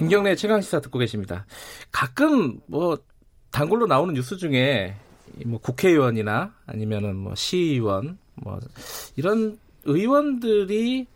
김경래 최강 시사 듣고 계십니다. 가끔 뭐 단골로 나오는 뉴스 중에 뭐 국회의원이나 아니면은 뭐 시의원 뭐 이런 의원들이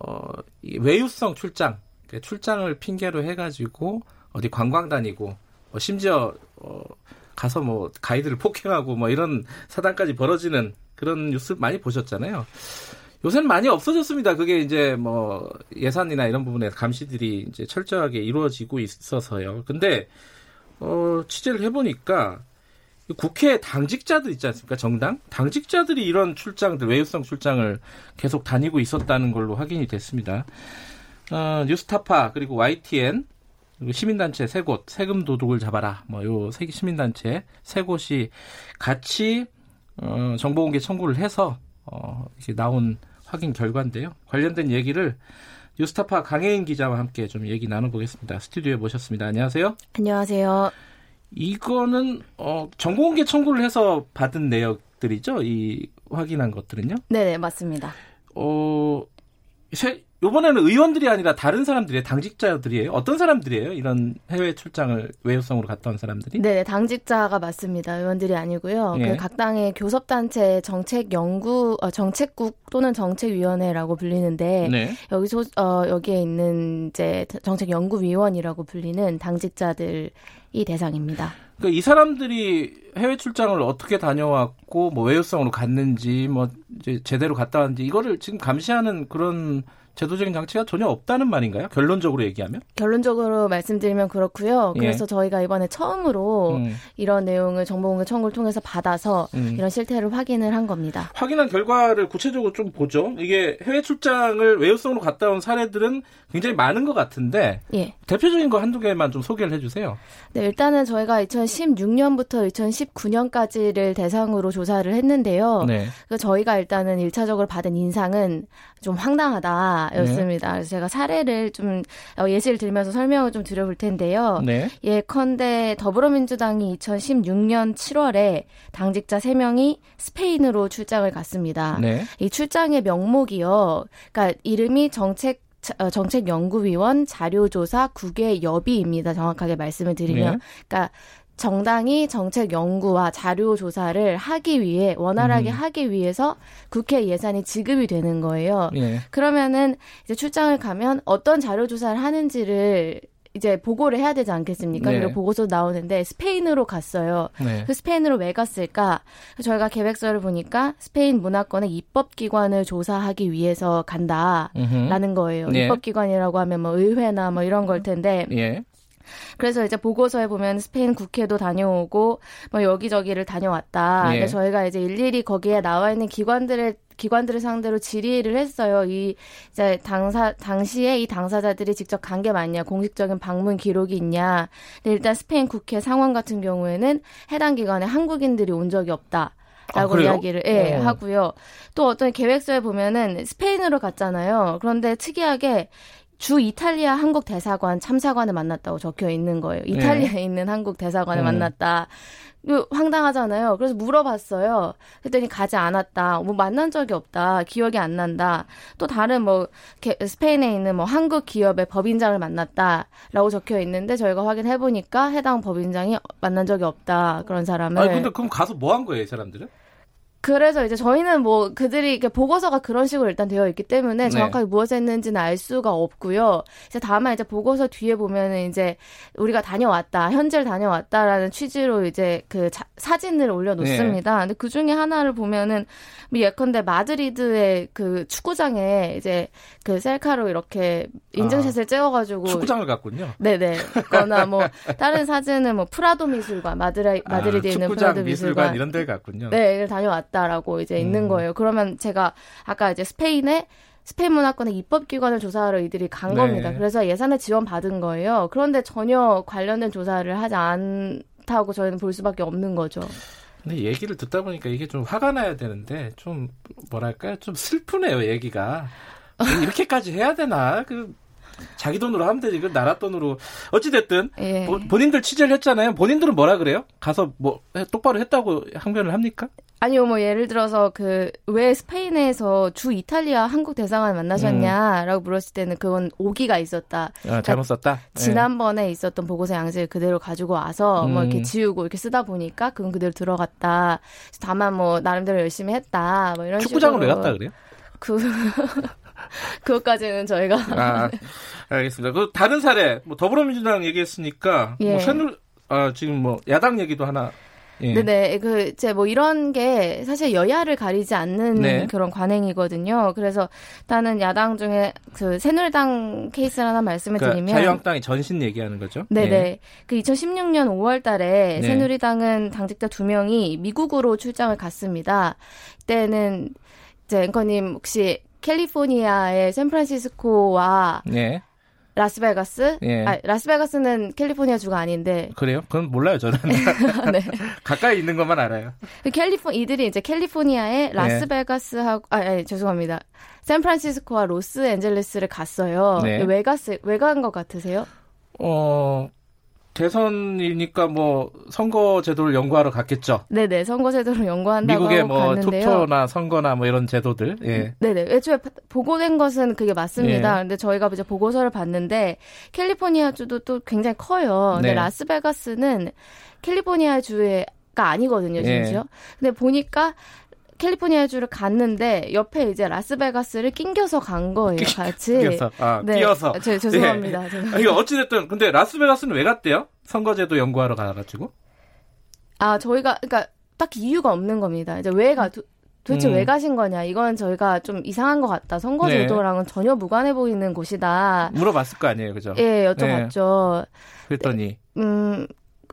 어 외유성 출장 그러니까 출장을 핑계로 해가지고 어디 관광 다니고 뭐 심지어 어 가서 뭐 가이드를 폭행하고 뭐 이런 사단까지 벌어지는 그런 뉴스 많이 보셨잖아요. 요새는 많이 없어졌습니다. 그게 이제 뭐 예산이나 이런 부분에 감시들이 이제 철저하게 이루어지고 있어서요. 근데 어 취재를 해보니까 국회 당직자들 있지 않습니까? 정당 당직자들이 이런 출장들 외유성 출장을 계속 다니고 있었다는 걸로 확인이 됐습니다. 어, 뉴스타파 그리고 YTN 그리고 시민단체 세 곳 세금 도둑을 잡아라 뭐요 시민단체 세 곳이 같이 어, 정보공개 청구를 해서 어, 이렇게 나온 확인 결과인데요. 관련된 얘기를 뉴스타파 강혜인 기자와 함께 좀 얘기 나눠보겠습니다. 스튜디오에 모셨습니다. 안녕하세요. 안녕하세요. 이거는 어, 정보공개 청구를 해서 받은 내역들이죠. 이 확인한 것들은요. 네, 맞습니다. 어, 세, 이번에는 의원들이 아니라 다른 사람들이에요. 당직자들이에요. 어떤 사람들이에요? 이런 해외 출장을 외유성으로 갔다 온 사람들이? 네, 당직자가 맞습니다. 의원들이 아니고요. 예. 그각 당의 교섭단체 정책 연구 어, 정책국 또는 정책위원회라고 불리는데 네. 여기서 어, 여기에 있는 이제 정책 연구위원이라고 불리는 당직자들이 대상입니다. 그러니까 이 사람들이 해외 출장을 어떻게 다녀왔고 뭐 외유성으로 갔는지 뭐 이제 제대로 갔다 왔는지 이거를 지금 감시하는 그런 제도적인 장치가 전혀 없다는 말인가요? 결론적으로 얘기하면? 결론적으로 말씀드리면 그렇고요. 예. 그래서 예. 저희가 이번에 처음으로 음. 이런 내용을 정보공개 청구를 통해서 받아서 음. 이런 실태를 확인을 한 겁니다. 확인한 결과를 구체적으로 좀 보죠. 이게 해외 출장을 외유성으로 갔다 온 사례들은 굉장히 많은 것 같은데 예. 대표적인 거 한두 개만 좀 소개를 해주세요. 네, 일단은 저희가 2016년부터 2019년까지를 대상으로 조사를 했는데요. 네. 그 저희가 일단은 1차적으로 받은 인상은 좀 황당하다였습니다. 네. 그래서 제가 사례를 좀 어, 예시를 들면서 설명을 좀 드려볼 텐데요. 네. 예컨대 더불어민주당이 2016년 7월에 당직자 3명이 스페인으로 출장을 갔습니다. 네. 이 출장의 명목이요. 그러니까 이름이 정책 어, 정책연구위원 자료조사 국외 여비입니다. 정확하게 말씀을 드리면, 네. 그러니까 정당이 정책 연구와 자료 조사를 하기 위해 원활하게 음. 하기 위해서 국회 예산이 지급이 되는 거예요. 예. 그러면은 이제 출장을 가면 어떤 자료 조사를 하는지를 이제 보고를 해야 되지 않겠습니까? 네. 보고서 나오는데 스페인으로 갔어요. 네. 그 스페인으로 왜 갔을까? 저희가 계획서를 보니까 스페인 문화권의 입법기관을 조사하기 위해서 간다라는 거예요. 네. 입법기관이라고 하면 뭐 의회나 뭐 이런 걸 텐데. 예. 그래서 이제 보고서에 보면 스페인 국회도 다녀오고 뭐 여기저기를 다녀왔다. 예. 저희가 이제 일일이 거기에 나와 있는 기관들의 기관들을 상대로 질의를 했어요. 이 이제 당사 당시에 이 당사자들이 직접 간 게 맞냐, 공식적인 방문 기록이 있냐. 일단 스페인 국회 상원 같은 경우에는 해당 기관에 한국인들이 온 적이 없다. 라고 아, 이야기를 예, 어. 하고요. 또 어떤 계획서에 보면은 스페인으로 갔잖아요. 그런데 특이하게 주 이탈리아 한국 대사관 참사관을 만났다고 적혀 있는 거예요. 네. 이탈리아에 네. 있는 한국 대사관을 음. 만났다. 황당하잖아요. 그래서 물어봤어요. 그랬더니 가지 않았다. 뭐 만난 적이 없다. 기억이 안 난다. 또 다른 뭐 스페인에 있는 뭐 한국 기업의 법인장을 만났다라고 적혀 있는데 저희가 확인해 보니까 해당 법인장이 만난 적이 없다. 그런 사람을. 아니 근데 그럼 가서 뭐 한 거예요, 이 사람들은? 그래서 이제 저희는 뭐 그들이 이렇게 보고서가 그런 식으로 일단 되어 있기 때문에 네. 정확하게 네. 무엇을 했는지는 알 수가 없고요. 이제 다만 이제 보고서 뒤에 보면은 이제 우리가 다녀왔다, 현지를 다녀왔다라는 취지로 이제 그 자, 사진을 올려놓습니다. 네. 근데 그 중에 하나를 보면은 뭐 예컨대 마드리드의 그 축구장에 이제 그 셀카로 이렇게 인증샷을 아, 찍어가지고 축구장을 갔군요. 네네. 거나 뭐 다른 사진은 뭐 프라도 미술관 마드리 아, 마드리드에 아, 있는 프라도 미술관, 미술관 이런 데 갔군요. 네, 다녀왔다. 있다라고 이제 음. 있는 거예요. 그러면 제가 아까 이제 스페인에 스페인 문화권의 입법기관을 조사하러 이들이 간 네. 겁니다. 그래서 예산을 지원받은 거예요. 그런데 전혀 관련된 조사를 하지 않다고 저희는 볼 수밖에 없는 거죠. 근데 얘기를 듣다 보니까 이게 좀 화가 나야 되는데 좀 뭐랄까요? 좀 슬프네요, 얘기가. 이렇게까지 해야 되나? 그 자기 돈으로 하면 되지. 그 나라 돈으로. 어찌됐든, 예. 본인들 취재를 했잖아요. 본인들은 뭐라 그래요? 가서 뭐, 똑바로 했다고 항변을 합니까? 아니요, 뭐, 예를 들어서, 그, 왜 스페인에서 주 이탈리아 한국 대사관을 만나셨냐라고 음. 물었을 때는 그건 오기가 있었다. 아, 잘못 썼다? 그러니까 지난번에 네. 있었던 보고서 양식을 그대로 가지고 와서 음. 뭐 이렇게 음. 지우고 이렇게 쓰다 보니까 그건 그대로 들어갔다. 다만 뭐, 나름대로 열심히 했다. 뭐 이런 축구장을 왜 갔다 그래요? 그, 그것까지는 저희가. 아, 알겠습니다. 그 다른 사례, 뭐 더불어민주당 얘기했으니까, 뭐 예. 뭐 새누, 아, 지금 뭐 야당 얘기도 하나 예. 네네. 그, 제뭐 이런 게 사실 여야를 가리지 않는 네. 그런 관행이거든요. 그래서 일단은 야당 중에 그 새누리당 케이스를 하나 말씀을 그러니까 드리면. 자유한국당이 전신 얘기하는 거죠? 네네. 예. 그 2016년 5월 달에 네. 새누리당은 당직자 두 명이 미국으로 출장을 갔습니다. 그때는 이제 앵커님 혹시 캘리포니아의 샌프란시스코와 네. 라스베가스? 예. 아, 라스베가스는 캘리포니아 주가 아닌데. 그래요? 그건 몰라요, 저는. 네. 가까이 있는 것만 알아요. 그 캘리포 이들이 이제 캘리포니아의 예. 라스베가스하고 아, 아니, 죄송합니다. 샌프란시스코와 로스앤젤레스를 갔어요. 네. 왜 갔어요? 왜간 것 같으세요? 어, 대선이니까 뭐 선거 제도를 연구하러 갔겠죠. 네네 선거 제도를 연구한다고 미국의 뭐 갔는데요. 투표나 선거나 뭐 이런 제도들. 예. 네네 애초에 보고된 것은 그게 맞습니다. 예. 근데 저희가 이제 보고서를 봤는데 캘리포니아 주도 또 굉장히 커요. 근데 네. 라스베가스는 캘리포니아 주가 아니거든요, 심지어. 예. 근데 보니까 캘리포니아 주를 갔는데 옆에 이제 라스베가스를 낑겨서 간 거예요, 같이. 낑겨서. 아, 네. 끼어서. 제, 죄송합니다. 네. 죄송합니다. 이거 어찌됐든 근데 라스베가스는 왜 갔대요? 선거제도 연구하러 가가지고? 아, 저희가 그러니까 딱 이유가 없는 겁니다. 이제 왜 가? 도, 도대체 음. 왜 가신 거냐? 이건 저희가 좀 이상한 것 같다. 선거제도랑은 네. 전혀 무관해 보이는 곳이다. 물어봤을 거 아니에요, 그죠? 예, 여쭤봤죠. 네. 그랬더니. 음,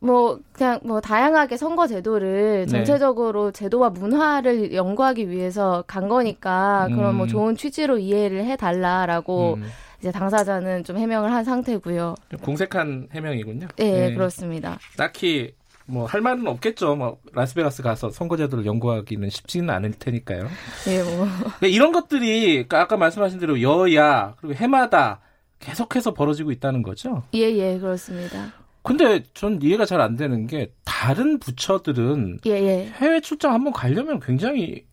뭐 그냥 뭐 다양하게 선거 제도를 네. 전체적으로 네. 제도와 문화를 연구하기 위해서 간 거니까 음. 그런 뭐 좋은 취지로 이해를 해 달라라고 음. 이제 당사자는 좀 해명을 한 상태고요. 공색한 해명이군요. 네, 네. 그렇습니다. 딱히 뭐 할 말은 없겠죠. 뭐 라스베가스 가서 선거제도를 연구하기는 쉽지는 않을 테니까요. 예, 뭐 이런 것들이 아까 말씀하신 대로 여야 그리고 해마다 계속해서 벌어지고 있다는 거죠. 예, 예, 그렇습니다. 근데 전 이해가 잘 안 되는 게 다른 부처들은 예, 예. 해외 출장 한번 가려면 굉장히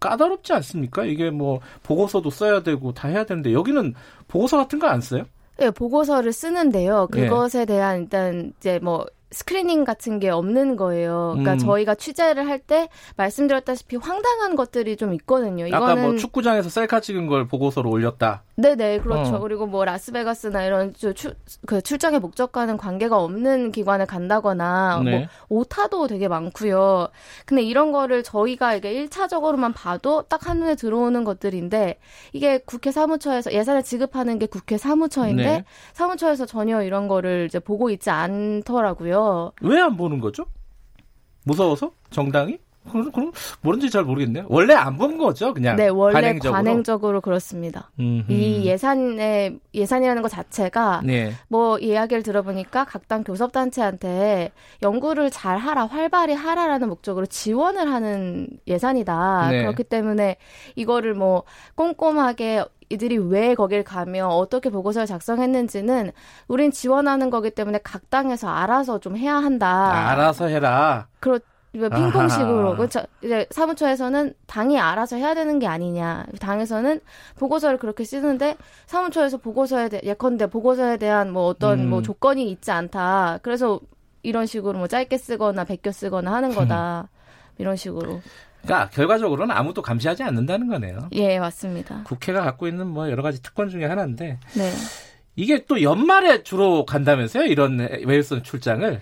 까다롭지 않습니까? 이게 뭐 보고서도 써야 되고 다 해야 되는데 여기는 보고서 같은 거 안 써요? 네, 보고서를 쓰는데요. 예. 그것에 대한 일단 이제 뭐 스크리닝 같은 게 없는 거예요. 그러니까 음. 저희가 취재를 할 때 말씀드렸다시피 황당한 것들이 좀 있거든요. 이거는 아까 뭐 축구장에서 셀카 찍은 걸 보고서로 올렸다. 네네 그렇죠. 어. 그리고 뭐 라스베가스나 이런 출, 그 출장의 목적과는 관계가 없는 기관을 간다거나 네. 뭐 오타도 되게 많고요. 근데 이런 거를 저희가 이게 1차적으로만 봐도 딱 한눈에 들어오는 것들인데 이게 국회 사무처에서 예산을 지급하는 게 국회 사무처인데 네. 사무처에서 전혀 이런 거를 이제 보고 있지 않더라고요. 왜 안 보는 거죠? 무서워서 정당이? 그럼, 그럼 뭔지 잘 모르겠네요. 원래 안 본 거죠, 그냥. 네, 원래 관행적으로, 관행적으로 그렇습니다. 음흠. 이 예산의 예산이라는 것 자체가 네. 뭐 이야기를 들어보니까 각 당 교섭 단체한테 연구를 잘 하라, 활발히 하라라는 목적으로 지원을 하는 예산이다. 네. 그렇기 때문에 이거를 뭐 꼼꼼하게 이들이 왜 거길 가며 어떻게 보고서를 작성했는지는 우린 지원하는 거기 때문에 각 당에서 알아서 좀 해야 한다. 알아서 해라. 그렇 핑퐁식으로 그렇죠. 이제 사무처에서는 당이 알아서 해야 되는 게 아니냐. 당에서는 보고서를 그렇게 쓰는데 사무처에서 보고서에 대 예컨대 보고서에 대한 뭐 어떤 음. 뭐 조건이 있지 않다. 그래서 이런 식으로 뭐 짧게 쓰거나 베껴 쓰거나 하는 거다. 이런 식으로. 그러니까 결과적으로는 아무도 감시하지 않는다는 거네요. 예, 맞습니다. 국회가 갖고 있는 뭐 여러 가지 특권 중에 하나인데. 네. 이게 또 연말에 주로 간다면서요? 이런 외유성 출장을.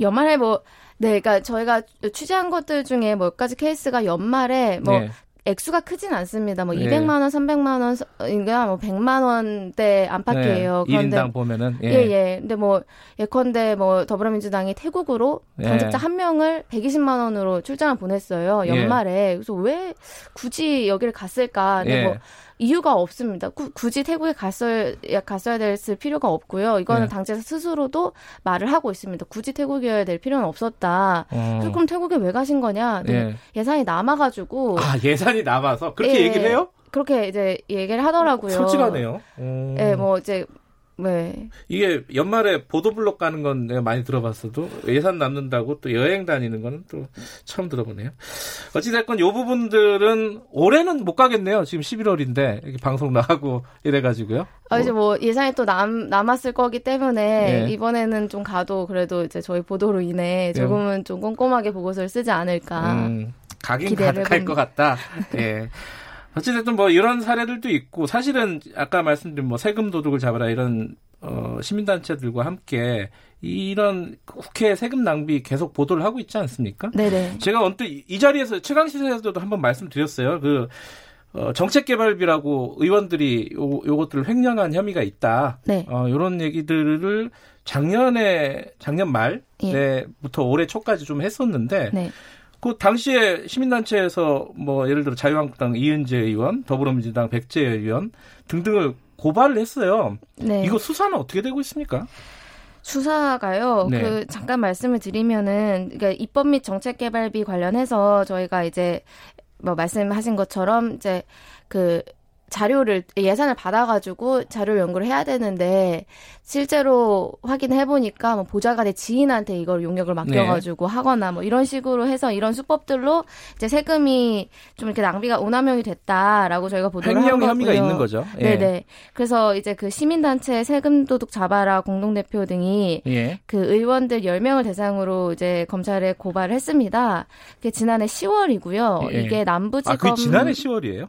연말에 뭐 네, 그러니까 저희가 취재한 것들 중에 몇 가지 케이스가 연말에 뭐 네. 액수가 크진 않습니다. 뭐 네. 200만 원, 300만 원인가 뭐 100만 원대 안팎이에요. 네. 그런데 1인당 보면은 예. 예, 예. 근데 뭐 예컨대 뭐 더불어민주당이 태국으로 당직자 예. 한 명을 120만 원으로 출장을 보냈어요. 연말에. 예. 그래서 왜 굳이 여기를 갔을까? 근데 예. 뭐 이유가 없습니다. 구, 굳이 태국에 갔어야 갔어야 될 필요가 없고요. 이거는 네. 당제사 스스로도 말을 하고 있습니다. 굳이 태국이어야 될 필요는 없었다. 어. 그럼 태국에 왜 가신 거냐? 네. 예산이 남아가지고 아 예산이 남아서 그렇게 예, 얘기를 해요? 그렇게 이제 얘기를 하더라고요. 솔직하네요. 음. 네, 뭐 이제 네. 이게 연말에 보도블록 가는 건 내가 많이 들어봤어도 예산 남는다고 또 여행 다니는 거는 또 처음 들어보네요. 어찌됐건 요 부분들은 올해는 못 가겠네요. 지금 11월인데 이렇게 방송 나가고 이래가지고요. 아, 이제 뭐 예산이 또 남, 남았을 거기 때문에 네. 이번에는 좀 가도 그래도 이제 저희 보도로 인해 네. 조금은 네. 좀 꼼꼼하게 보고서를 쓰지 않을까. 음, 가긴 가득할 것 같다. 예. 어찌됐든 뭐 이런 사례들도 있고 사실은 아까 말씀드린 뭐 세금 도둑을 잡아라 이런 어, 시민단체들과 함께 이런 국회 세금 낭비 계속 보도를 하고 있지 않습니까? 네네. 제가 언뜻 이 자리에서 최강 시사에서도 한번 말씀드렸어요. 그 어, 정책개발비라고 의원들이 요, 요것들을 횡령한 혐의가 있다. 네. 어, 요런 얘기들을 작년에 작년 말부터 예. 올해 초까지 좀 했었는데 네. 그 당시에 시민단체에서 뭐 예를 들어 자유한국당 이은재 의원, 더불어민주당 백재 의원 등등을 고발을 했어요. 네. 이거 수사는 어떻게 되고 있습니까? 수사가요. 네. 그 잠깐 말씀을 드리면은 그러니까 입법 및 정책 개발비 관련해서 저희가 이제 뭐 말씀하신 것처럼 이제 그 자료를 예산을 받아가지고 자료 연구를 해야 되는데 실제로 확인해 보니까 뭐 보좌관의 지인한테 이걸 용역을 맡겨가지고 네. 하거나 뭐 이런 식으로 해서 이런 수법들로 이제 세금이 좀 이렇게 낭비가 오남용이 됐다라고 저희가 보도를 한 거고요. 혐의가 있는 거죠. 예. 네네. 그래서 이제 그 시민단체 세금 도둑 잡아라 공동대표 등이 예. 그 의원들 10명을 대상으로 이제 검찰에 고발을 했습니다. 그게 지난해 10월이고요. 예. 이게 남부지검 아, 그 지난해 10월이에요?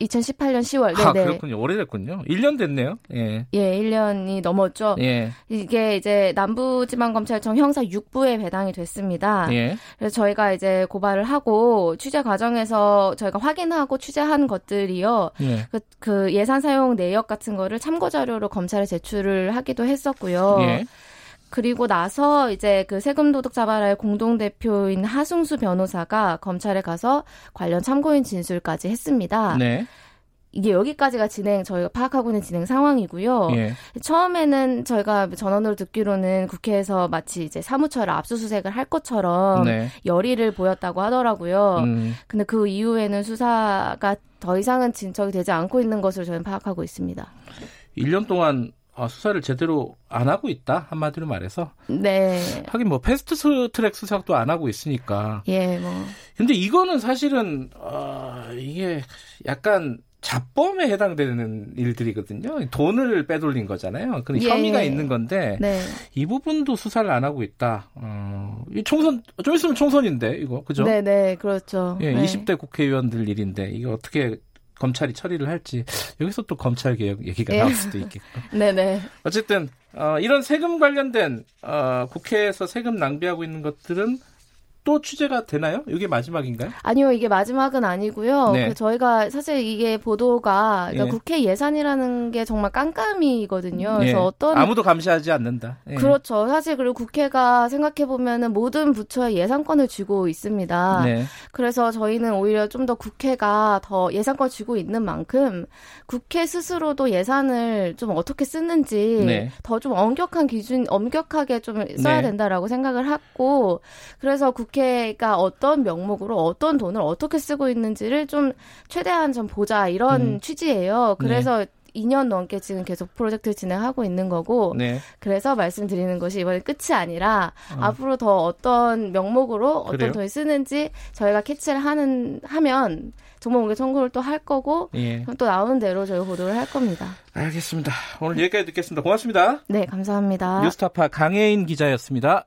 2018년 10월. 아, 네네. 그렇군요. 오래됐군요. 1년 됐네요. 예. 예, 1년이 넘었죠. 예. 이게 이제 남부지방검찰청 형사 6부에 배당이 됐습니다. 예. 그래서 저희가 이제 고발을 하고 취재 과정에서 저희가 확인하고 취재한 것들이요. 예. 그, 그 예산 사용 내역 같은 거를 참고 자료로 검찰에 제출을 하기도 했었고요. 예. 그리고 나서 이제 그 세금 도둑 자발의 공동 대표인 하승수 변호사가 검찰에 가서 관련 참고인 진술까지 했습니다. 네. 이게 여기까지가 진행 저희가 파악하고 있는 진행 상황이고요. 예. 처음에는 저희가 전원으로 듣기로는 국회에서 마치 이제 사무처를 압수수색을 할 것처럼 네. 열의를 보였다고 하더라고요. 음. 근데 그 이후에는 수사가 더 이상은 진척이 되지 않고 있는 것으로 저는 파악하고 있습니다. 1년 동안 어, 수사를 제대로 안 하고 있다 한마디로 말해서. 네. 하긴 뭐 패스트 트랙 수사도 안 하고 있으니까. 예, 뭐. 근데 이거는 사실은 어, 이게 약간 자범에 해당되는 일들이거든요. 돈을 빼돌린 거잖아요. 그런 예, 혐의가 예. 있는 건데 네. 이 부분도 수사를 안 하고 있다. 어, 이 총선 좀 있으면 총선인데 이거 그죠? 네, 네, 그렇죠. 예, 네. 20대 국회의원들 일인데 이거 어떻게 검찰이 처리를 할지 여기서 또 검찰 개혁 얘기가 예. 나올 수도 있겠고. 네네. 어쨌든 어, 이런 세금 관련된 어, 국회에서 세금 낭비하고 있는 것들은 또 취재가 되나요? 이게 마지막인가요? 아니요, 이게 마지막은 아니고요. 네. 그 저희가 사실 이게 보도가 그러니까 네. 국회 예산이라는 게 정말 깜깜이거든요. 그래서 네. 어떤 아무도 감시하지 않는다. 예. 그렇죠. 사실 그리고 국회가 생각해 보면은 모든 부처에 예산권을 쥐고 있습니다. 네. 그래서 저희는 오히려 좀 더 국회가 더 예산권 쥐고 있는 만큼 국회 스스로도 예산을 좀 어떻게 쓰는지 네. 더좀 엄격한 기준, 엄격하게 좀 써야 네. 된다라고 생각을 하고 그래서 국회 국회가 어떤 명목으로 어떤 돈을 어떻게 쓰고 있는지를 좀 최대한 좀 보자 이런 음. 취지예요. 그래서 네. 2년 넘게 지금 계속 프로젝트를 진행하고 있는 거고 네. 그래서 말씀드리는 것이 이번에 끝이 아니라 어. 앞으로 더 어떤 명목으로 어떤 그래요? 돈을 쓰는지 저희가 캐치를 하는 하면 정말 공개 청구를 또 할 거고 예. 또 나오는 대로 저희 보도를 할 겁니다. 알겠습니다. 오늘 여기까지 듣겠습니다. 고맙습니다. 네, 감사합니다. 뉴스타파 강혜인 기자였습니다.